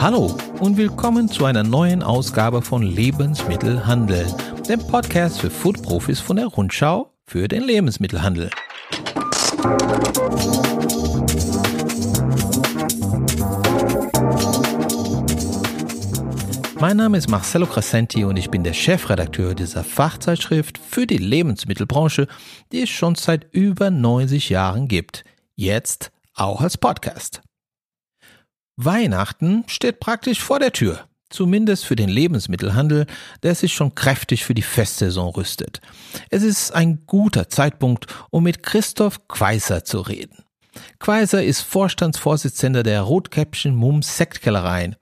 Hallo und willkommen zu einer neuen Ausgabe von Lebensmittelhandel, dem Podcast für Foodprofis von der Rundschau für den Lebensmittelhandel. Mein Name ist Marcelo Crescenti und ich bin der Chefredakteur dieser Fachzeitschrift für die Lebensmittelbranche, die es schon seit über 90 Jahren gibt. Jetzt auch als Podcast. Weihnachten steht praktisch vor der Tür. Zumindest für den Lebensmittelhandel, der sich schon kräftig für die Festsaison rüstet. Es ist ein guter Zeitpunkt, um mit Christoph Queiser zu reden. Queiser ist Vorstandsvorsitzender der Rotkäppchen Mumm Sektkellereien.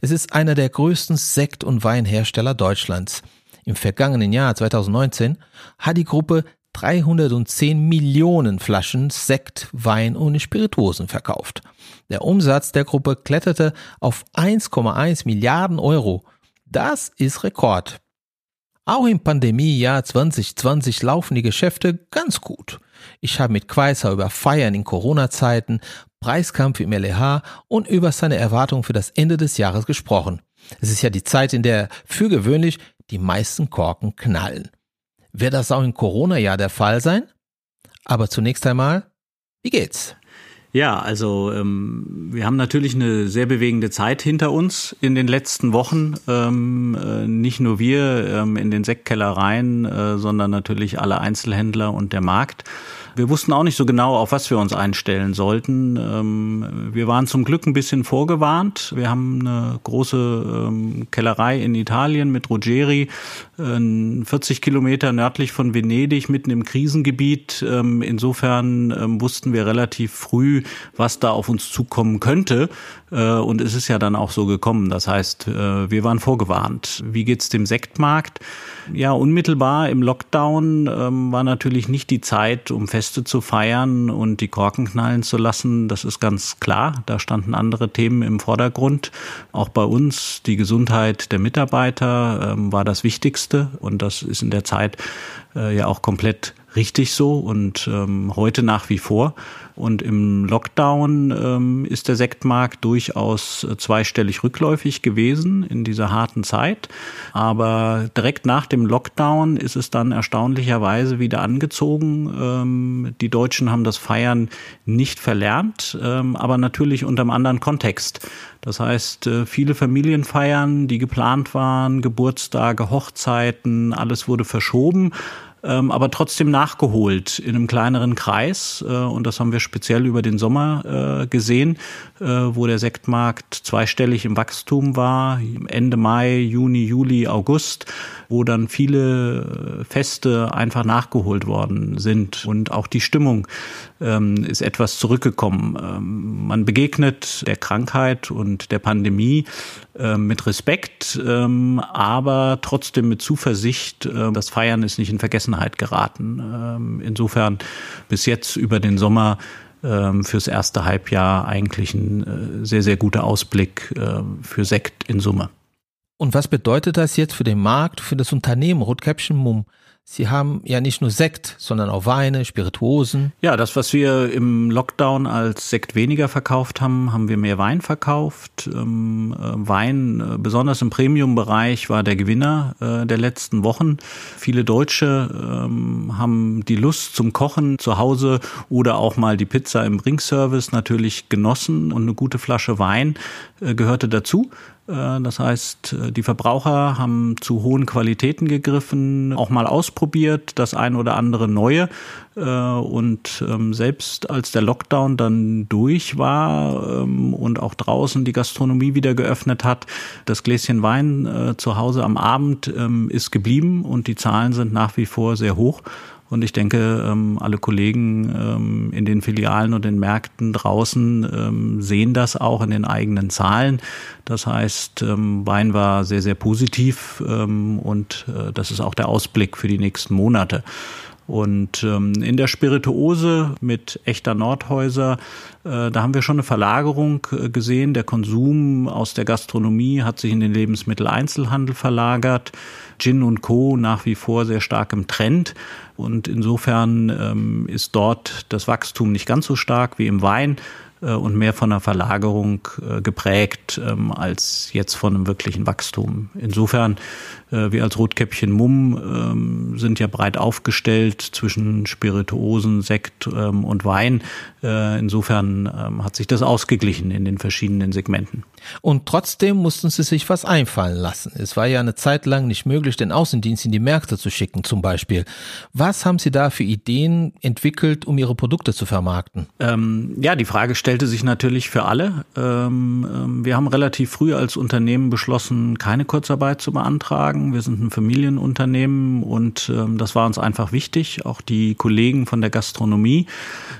Es ist einer der größten Sekt- und Weinhersteller Deutschlands. Im vergangenen Jahr 2019 hat die Gruppe 310 Millionen Flaschen Sekt, Wein und Spirituosen verkauft. Der Umsatz der Gruppe kletterte auf 1,1 Milliarden Euro. Das ist Rekord. Auch im Pandemiejahr 2020 laufen die Geschäfte ganz gut. Ich habe mit Quaiser über Feiern in Corona-Zeiten, Preiskampf im LEH und über seine Erwartungen für das Ende des Jahres gesprochen. Es ist ja die Zeit, in der für gewöhnlich die meisten Korken knallen. Wird das auch im Corona-Jahr der Fall sein? Aber zunächst einmal, wie geht's? Ja, also ähm, wir haben natürlich eine sehr bewegende Zeit hinter uns in den letzten Wochen. Ähm, äh, nicht nur wir ähm, in den Sektkellereien, äh, sondern natürlich alle Einzelhändler und der Markt. Wir wussten auch nicht so genau, auf was wir uns einstellen sollten. Ähm, wir waren zum Glück ein bisschen vorgewarnt. Wir haben eine große ähm, Kellerei in Italien mit Ruggeri, 40 Kilometer nördlich von Venedig, mitten im Krisengebiet. Ähm, insofern wussten wir relativ früh, was da auf uns zukommen könnte. Äh, und es ist ja dann auch so gekommen. Das heißt, äh, wir waren vorgewarnt. Wie geht's dem Sektmarkt? Ja, unmittelbar im Lockdown ähm, war natürlich nicht die Zeit, um Feste zu feiern und die Korken knallen zu lassen. Das ist ganz klar. Da standen andere Themen im Vordergrund. Auch bei uns die Gesundheit der Mitarbeiter ähm, war das Wichtigste und das ist in der Zeit äh, ja auch komplett richtig so und ähm, heute nach wie vor. Und im Lockdown ähm, ist der Sektmarkt durchaus äh, zweistellig rückläufig gewesen in dieser harten Zeit. Aber direkt nach dem Lockdown ist es dann erstaunlicherweise wieder angezogen. Ähm, die Deutschen haben das Feiern nicht verlernt, ähm, aber natürlich unter einem anderen Kontext. Das heißt, äh, viele Familienfeiern, die geplant waren, Geburtstage, Hochzeiten, alles wurde verschoben ähm, aber trotzdem nachgeholt in einem kleineren Kreis. Äh, und das haben wir speziell über den Sommer äh, gesehen, äh, wo der Sektmarkt zweistellig im Wachstum war, Ende Mai, Juni, Juli, August, wo dann viele äh, Feste einfach nachgeholt worden sind. Und auch die Stimmung ähm, ist etwas zurückgekommen. Ähm, man begegnet der Krankheit und der Pandemie mit Respekt, ähm, aber trotzdem mit Zuversicht. Äh, das Feiern ist nicht in Vergessenheit geraten. Ähm, insofern bis jetzt über den Sommer ähm, fürs erste Halbjahr eigentlich ein äh, sehr, sehr guter Ausblick für Sekt in Summe. Und was bedeutet das jetzt für den Markt, für das Unternehmen Rotkäppchen Mumm? Sie haben ja nicht nur Sekt, sondern auch Weine, Spirituosen. Ja, das, was wir im Lockdown als Sekt weniger verkauft haben, haben wir mehr Wein verkauft. Ähm, äh, Wein, äh, besonders im Premium-Bereich, war der Gewinner äh, der letzten Wochen. Viele Deutsche ähm, haben die Lust zum Kochen zu Hause oder auch mal die Pizza im Bringservice natürlich genossen und eine gute Flasche Wein äh, gehörte dazu. Äh, das heißt, äh, die Verbraucher haben zu hohen Qualitäten gegriffen, auch mal ausprobiert, das ein oder andere Neue. Äh, und ähm, selbst als der Lockdown dann durch war ähm, und auch draußen die Gastronomie wieder geöffnet hat, das Gläschen Wein zu Hause am Abend ähm, ist geblieben und die Zahlen sind nach wie vor sehr hoch. Und ich denke, ähm, alle Kollegen ähm, in den Filialen und den Märkten draußen ähm, sehen das auch in den eigenen Zahlen. Das heißt, Wein war sehr, sehr positiv und äh, das ist auch der Ausblick für die nächsten Monate. Und ähm, in der Spirituose mit echter Nordhäuser, äh, da haben wir schon eine Verlagerung äh, gesehen. Der Konsum aus der Gastronomie hat sich in den Lebensmitteleinzelhandel verlagert. Gin und Co. nach wie vor sehr stark im Trend. Und insofern ähm, ist dort das Wachstum nicht ganz so stark wie im Wein. Äh, und mehr von einer Verlagerung äh, geprägt ähm, als jetzt von einem wirklichen Wachstum. Insofern, äh, wir als Rotkäppchen Mumm ähm, sind ja breit aufgestellt zwischen Spirituosen, Sekt ähm, und Wein. Insofern hat sich das ausgeglichen in den verschiedenen Segmenten. Und trotzdem mussten sie sich was einfallen lassen. Es war ja eine Zeit lang nicht möglich, den Außendienst in die Märkte zu schicken, zum Beispiel. Was haben Sie da für Ideen entwickelt, um Ihre Produkte zu vermarkten? Ähm, ja, die Frage stellte sich natürlich für alle. Ähm, ähm, wir haben relativ früh als Unternehmen beschlossen, keine Kurzarbeit zu beantragen. Wir sind ein Familienunternehmen und ähm, das war uns einfach wichtig. Auch die Kollegen von der Gastronomie,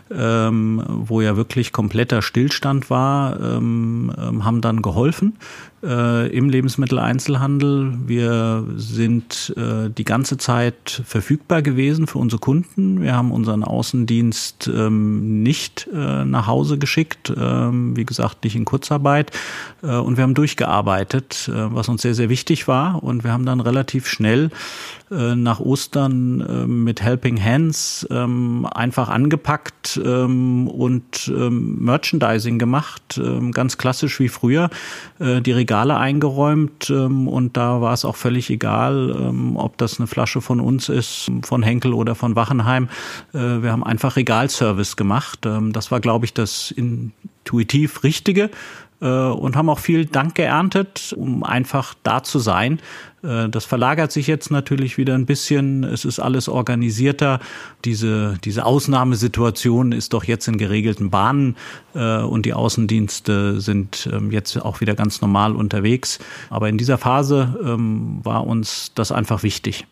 wo ja wirklich kompletter Stillstand war, haben dann geholfen äh, im Lebensmitteleinzelhandel. Wir sind äh, die ganze Zeit verfügbar gewesen für unsere Kunden. Wir haben unseren Außendienst nicht äh, nach Hause geschickt, ähm, wie gesagt, nicht in Kurzarbeit. Äh, und wir haben durchgearbeitet, äh, was uns sehr, sehr wichtig war. Und wir haben dann relativ schnell äh, nach Ostern mit Helping Hands ähm, einfach angepackt ähm, und Merchandising gemacht, ganz klassisch wie früher, die Regale eingeräumt und da war es auch völlig egal, ob das eine Flasche von uns ist, von Henkel oder von Wachenheim. Wir haben einfach Regalservice gemacht. das war, glaube ich, das intuitiv Richtige und haben auch viel Dank geerntet, um einfach da zu sein, äh, das verlagert sich jetzt natürlich wieder ein bisschen. Es ist alles organisierter. Diese, diese Ausnahmesituation ist doch jetzt in geregelten Bahnen äh, und die Außendienste sind ähm, jetzt auch wieder ganz normal unterwegs. Aber in dieser Phase ähm, war uns das einfach wichtig.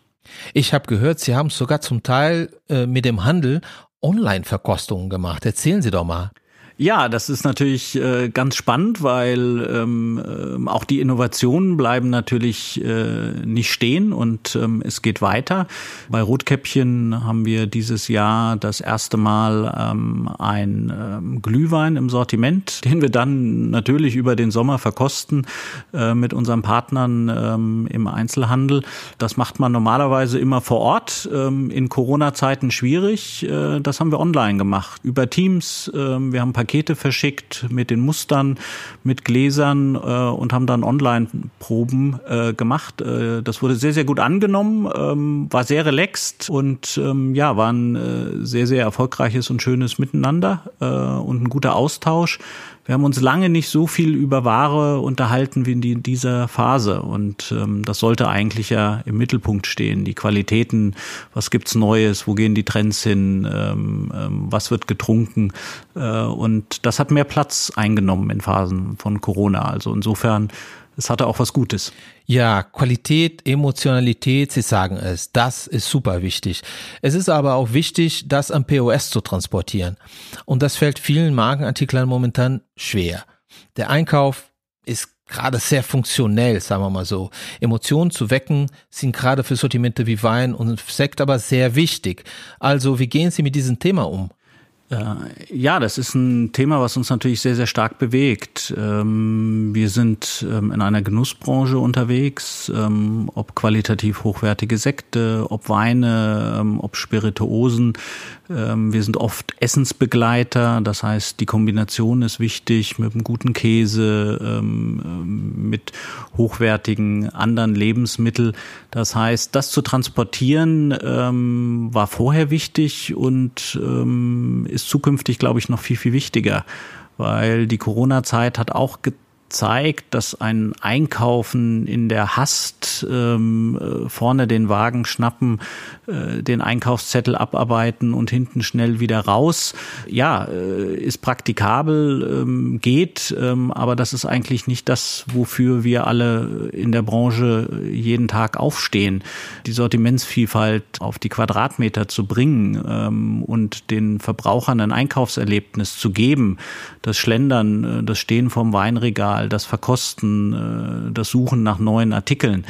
Ich habe gehört, Sie haben sogar zum Teil äh, mit dem Handel Online-Verkostungen gemacht. Erzählen Sie doch mal. Ja, das ist natürlich äh, ganz spannend, weil ähm, äh, auch die Innovationen bleiben natürlich äh, nicht stehen und ähm, es geht weiter. Bei Rotkäppchen haben wir dieses Jahr das erste Mal ähm, ein ähm, Glühwein im Sortiment, den wir dann natürlich über den Sommer verkosten äh, mit unseren Partnern ähm, im Einzelhandel. Das macht man normalerweise immer vor Ort. Ähm, in Corona-Zeiten schwierig. Äh, das haben wir online gemacht über Teams. Äh, wir haben Pakete verschickt mit den Mustern, mit Gläsern äh, und haben dann Online-Proben äh, gemacht. Äh, das wurde sehr, sehr gut angenommen, ähm, war sehr relaxed und ähm, ja, war ein äh, sehr, sehr erfolgreiches und schönes Miteinander äh, und ein guter Austausch. Wir haben uns lange nicht so viel über Ware unterhalten wie in dieser Phase. Und ähm, das sollte eigentlich ja im Mittelpunkt stehen. Die Qualitäten, was gibt's Neues, wo gehen die Trends hin, ähm, ähm, was wird getrunken. Äh, und das hat mehr Platz eingenommen in Phasen von Corona. Also insofern es hatte auch was Gutes. Ja, Qualität, Emotionalität, Sie sagen es, das ist super wichtig. Es ist aber auch wichtig, das am POS zu transportieren. Und das fällt vielen Markenartiklern momentan schwer. Der Einkauf ist gerade sehr funktionell, sagen wir mal so. Emotionen zu wecken sind gerade für Sortimente wie Wein und Sekt aber sehr wichtig. Also, wie gehen Sie mit diesem Thema um? Äh, ja, das ist ein Thema, was uns natürlich sehr, sehr stark bewegt. Ähm, wir sind ähm, in einer Genussbranche unterwegs, ähm, ob qualitativ hochwertige Sekte, ob Weine, ob Spirituosen. Wir sind oft Essensbegleiter, das heißt, die Kombination ist wichtig mit einem guten Käse, mit hochwertigen anderen Lebensmitteln. Das heißt, das zu transportieren war vorher wichtig und ist zukünftig, glaube ich, noch viel, viel wichtiger, weil die Corona-Zeit hat auch zeigt, dass ein Einkaufen in der Hast, ähm, äh, vorne den Wagen schnappen, äh, den Einkaufszettel abarbeiten und hinten schnell wieder raus, ja, äh, ist praktikabel, ähm, geht, ähm, aber das ist eigentlich nicht das, wofür wir alle in der Branche jeden Tag aufstehen. Die Sortimentsvielfalt auf die Quadratmeter zu bringen ähm, und den Verbrauchern ein Einkaufserlebnis zu geben, das Schlendern, äh, das Stehen vom Weinregal, Auswahl, das Verkosten, äh, das Suchen nach neuen Artikeln,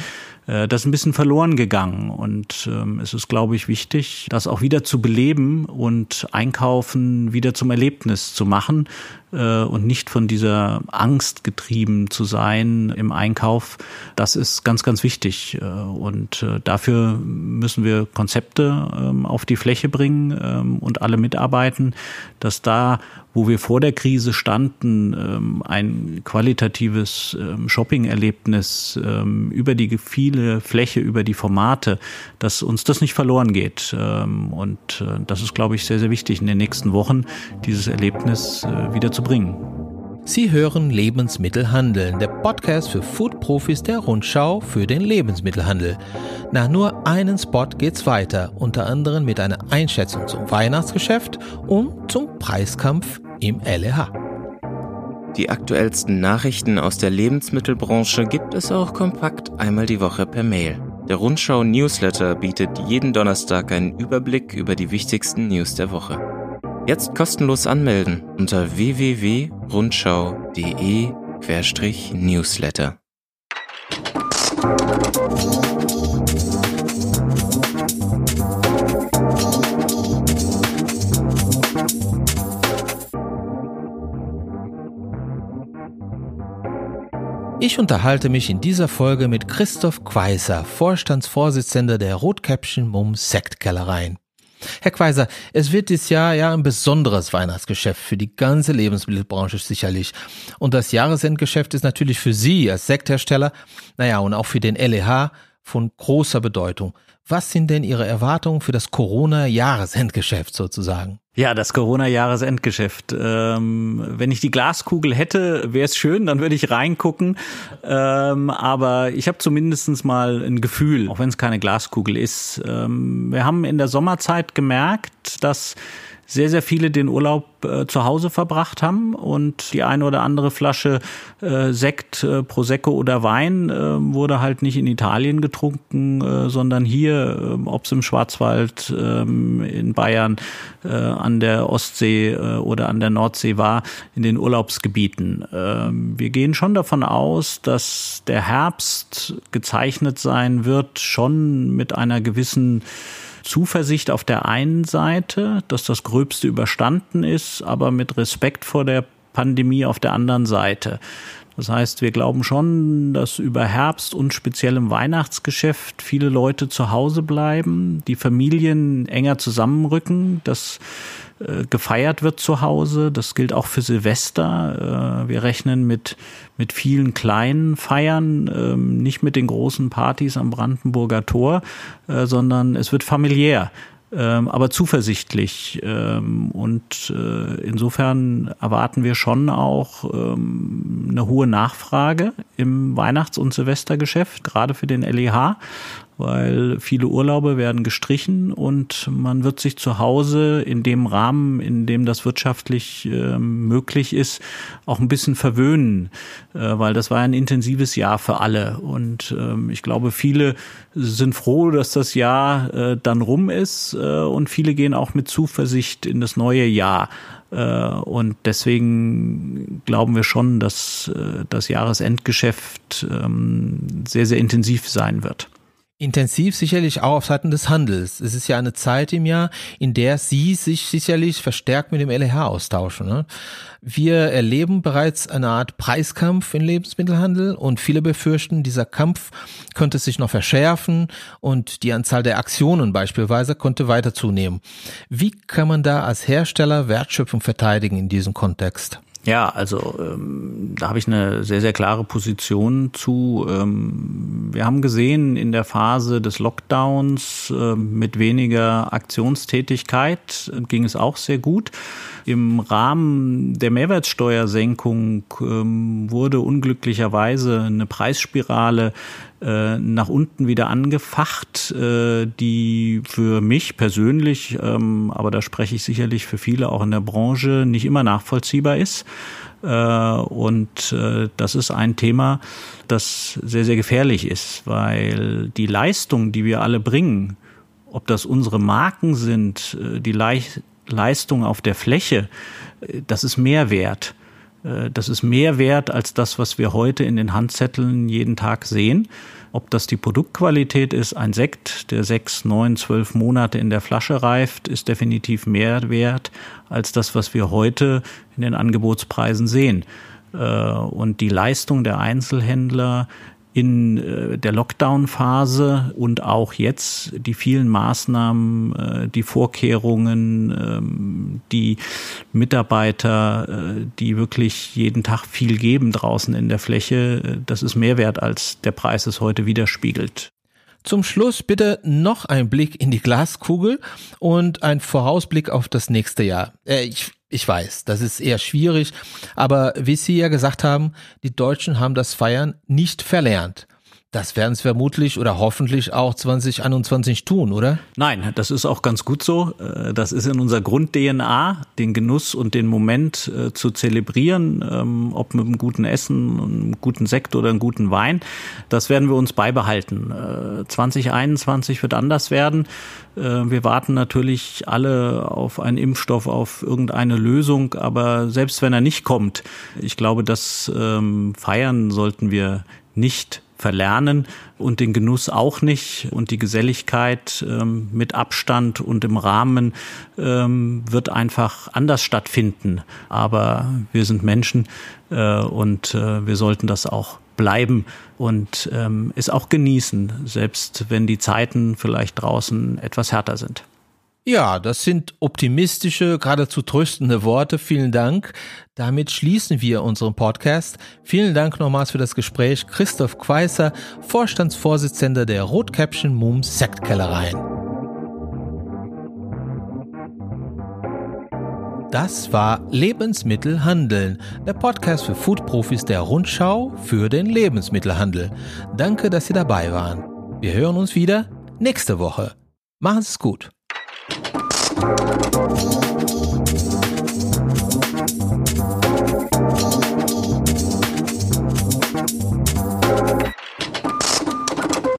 äh, das ist ein bisschen verloren gegangen. Und ähm, es ist, glaube ich, wichtig, das auch wieder zu beleben und Einkaufen wieder zum Erlebnis zu machen. Äh, und nicht von dieser Angst getrieben zu sein im Einkauf. Das ist ganz, ganz wichtig. Äh, und äh, dafür müssen wir Konzepte ähm, auf die Fläche bringen ähm, und alle mitarbeiten, dass da wo wir vor der Krise standen, ähm, ein qualitatives Shopping-Erlebnis über die viele Fläche, über die Formate, dass uns das nicht verloren geht. Und das ist, glaube ich, sehr, sehr wichtig in den nächsten Wochen, dieses Erlebnis wieder zu bringen. Sie hören Lebensmittelhandeln, der Podcast für Food-Profis der Rundschau für den Lebensmittelhandel. Nach nur einem Spot geht's weiter, unter anderem mit einer Einschätzung zum Weihnachtsgeschäft und zum Preiskampf im LEH. Die aktuellsten Nachrichten aus der Lebensmittelbranche gibt es auch kompakt einmal die Woche per Mail. Der Rundschau Newsletter bietet jeden Donnerstag einen Überblick über die wichtigsten News der Woche. Jetzt kostenlos anmelden unter www.rundschau.de-newsletter. Ich unterhalte mich in dieser Folge mit Christoph Quaiser, Vorstandsvorsitzender der Rotkäppchen Mumm Sektkellereien. Herr Quaiser, es wird dieses Jahr ja ein besonderes Weihnachtsgeschäft für die ganze Lebensmittelbranche sicherlich. Und das Jahresendgeschäft ist natürlich für Sie als Sekthersteller, naja, und auch für den LEH von großer Bedeutung. Was sind denn Ihre Erwartungen für das Corona-Jahresendgeschäft sozusagen? Ja, das Corona-Jahresendgeschäft. Ähm, wenn ich die Glaskugel hätte, wäre es schön, dann würde ich reingucken. Ähm, aber ich habe zumindestens mal ein Gefühl, auch wenn es keine Glaskugel ist. Ähm, wir haben in der Sommerzeit gemerkt, dass sehr, sehr viele den Urlaub äh, zu Hause verbracht haben und die eine oder andere Flasche äh, Sekt, äh, Prosecco oder Wein äh, wurde halt nicht in Italien getrunken, äh, sondern hier, äh, ob es im Schwarzwald, äh, in Bayern, äh, an der Ostsee äh, oder an der Nordsee war, in den Urlaubsgebieten. Äh, wir gehen schon davon aus, dass der Herbst gezeichnet sein wird, schon mit einer gewissen Zuversicht auf der einen Seite, dass das Gröbste überstanden ist, aber mit Respekt vor der Pandemie auf der anderen Seite. Das heißt, wir glauben schon, dass über Herbst und speziell im Weihnachtsgeschäft viele Leute zu Hause bleiben, die Familien enger zusammenrücken, dass äh, gefeiert wird zu Hause. Das gilt auch für Silvester. Äh, wir rechnen mit, mit vielen kleinen Feiern, äh, nicht mit den großen Partys am Brandenburger Tor, äh, sondern es wird familiär ähm, aber zuversichtlich. Ähm, und äh, insofern erwarten wir schon auch ähm, eine hohe Nachfrage im Weihnachts- und Silvestergeschäft, gerade für den LEH weil viele Urlaube werden gestrichen und man wird sich zu Hause in dem Rahmen, in dem das wirtschaftlich äh, möglich ist, auch ein bisschen verwöhnen, äh, weil das war ein intensives Jahr für alle und ähm, ich glaube, viele sind froh, dass das Jahr äh, dann rum ist äh, und viele gehen auch mit Zuversicht in das neue Jahr. Äh, und deswegen glauben wir schon, dass äh, das Jahresendgeschäft ähm, sehr, sehr intensiv sein wird. Intensiv sicherlich auch auf Seiten des Handels. Es ist ja eine Zeit im Jahr, in der Sie sich sicherlich verstärkt mit dem LEH austauschen. Ne? Wir erleben bereits eine Art Preiskampf im Lebensmittelhandel und viele befürchten, dieser Kampf könnte sich noch verschärfen und die Anzahl der Aktionen beispielsweise könnte weiter zunehmen. Wie kann man da als Hersteller Wertschöpfung verteidigen in diesem Kontext? Ja, also ähm, da habe ich eine sehr, sehr klare Position zu. Ähm, wir haben gesehen, in der Phase des Lockdowns äh, mit weniger Aktionstätigkeit äh, ging es auch sehr gut. Im Rahmen der Mehrwertsteuersenkung ähm, wurde unglücklicherweise eine Preisspirale äh, nach unten wieder angefacht, äh, die für mich persönlich, ähm, aber da spreche ich sicherlich für viele auch in der Branche, nicht immer nachvollziehbar ist. Äh, und äh, das ist ein Thema, das sehr, sehr gefährlich ist, weil die Leistung, die wir alle bringen, ob das unsere Marken sind, äh, die Leistung auf der Fläche, das ist Mehrwert. Äh, das ist mehr wert als das, was wir heute in den Handzetteln jeden Tag sehen. Ob das die Produktqualität ist, ein Sekt, der sechs, neun, zwölf Monate in der Flasche reift, ist definitiv mehr wert als das, was wir heute in den Angebotspreisen sehen. Äh, und die Leistung der Einzelhändler in äh, der Lockdown-Phase und auch jetzt die vielen Maßnahmen, äh, die Vorkehrungen, ähm, die Mitarbeiter, äh, die wirklich jeden Tag viel geben draußen in der Fläche, das ist mehr wert, als der Preis es heute widerspiegelt. Zum Schluss bitte noch ein Blick in die Glaskugel und ein Vorausblick auf das nächste Jahr. Äh, ich ich weiß, das ist eher schwierig, aber wie Sie ja gesagt haben, die Deutschen haben das Feiern nicht verlernt. Das werden es vermutlich oder hoffentlich auch 2021 tun, oder? Nein, das ist auch ganz gut so. Äh, das ist in unserer Grund-DNA, den Genuss und den Moment äh, zu zelebrieren, ähm, ob mit einem guten Essen, einem guten Sekt oder einem guten Wein. Das werden wir uns beibehalten. 2021 äh, wird anders werden. Wir warten natürlich alle auf einen Impfstoff, auf irgendeine Lösung, aber selbst wenn er nicht kommt, ich glaube, das ähm, feiern sollten wir nicht verlernen und den Genuss auch nicht und die Geselligkeit ähm, mit Abstand und im Rahmen ähm, wird einfach anders stattfinden. Aber wir sind Menschen äh, und äh, wir sollten das auch bleiben und ähm, es auch genießen, selbst wenn die Zeiten vielleicht draußen etwas härter sind. Ja, das sind optimistische, geradezu tröstende Worte. Vielen Dank. Damit schließen wir unseren Podcast. Vielen Dank nochmals für das Gespräch. Christoph Queißer, Vorstandsvorsitzender der Rotkäppchen Mumm Sektkellereien. Das war Lebensmittel handeln, der Podcast für Foodprofis der Rundschau für den Lebensmittelhandel. Danke, dass Sie dabei waren. Wir hören uns wieder nächste Woche. Machen Sie es gut. Thank you.